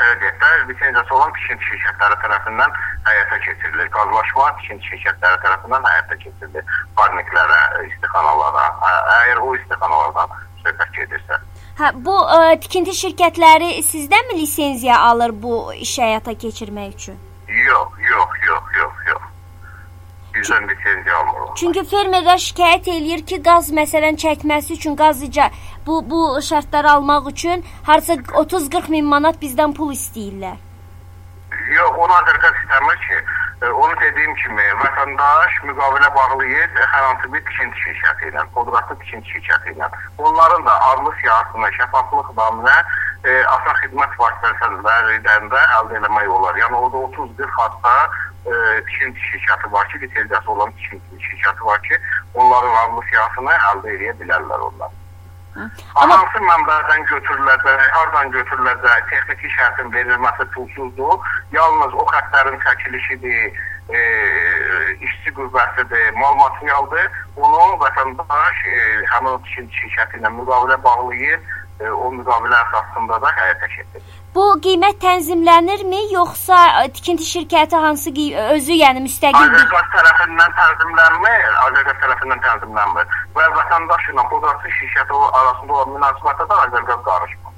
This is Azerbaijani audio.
belə deyək də, lisenziyası olan tikinti şirkətləri tərəfindən həyata keçirilir. Qazlaşma tikinti şirkətləri tərəfindən həyata keçirilir. Barniklərə, istixanalara, əgər o istixanalardan söhbət gedirsə. Hə, bu ə, tikinti şirkətləri sizdən mi lisenziya alır bu iş həyata keçirmək üçün? Yox, yox, yox, yox, yox. Bizdən lisenziya almırlar. Çünki fermerlər şikayət eləyir ki, qaz məsələn çəkməsi üçün qaz ica bu bu şərtləri almaq üçün harca 30-40 min manat bizdən pul istəyirlər. Yox, ona nəzərdə tutulmur ki, onu dediyim kimi vətəndaş müqavilə bağlayır hər hansı bir tikinti şirkəti ilə, kodratlı tikinti şirkəti ilə. Onların da adlı siyahısını, şəffaflıq naminə e, asan xidmət vasitələrindən də əldə etmək olar. Yəni orada 30-40 hatta e, tikinti şirkəti var ki, lisenziyası olan tikinti şirkəti var ki, onların adlı siyahısını əldə edə bilərlər onlar. Amma hansı mənbədən götürüləcək, hardan götürüləcək, texniki şərtin verilməsi pulsuzdur. Yalnız o xəttlərin çəkilişidir, e, işçi qüvvəsidir, mal materialdır. Bunu vətəndaş e, həmin tikinti şirkəti ilə müqavilə bağlayır, o müqavilə əsasında da həyata keçirir. Bu qiymət tənzimlənirmi, yoxsa e, tikinti şirkəti hansı özü, yəni müstəqil bir Azərqaz tərəfindən tənzimlənmir, Azərqaz tərəfindən tənzimlənmir və vətəndaş ilə qodratlı şirkəti arasında olan münasibətdə də Azərqaz qarışmır.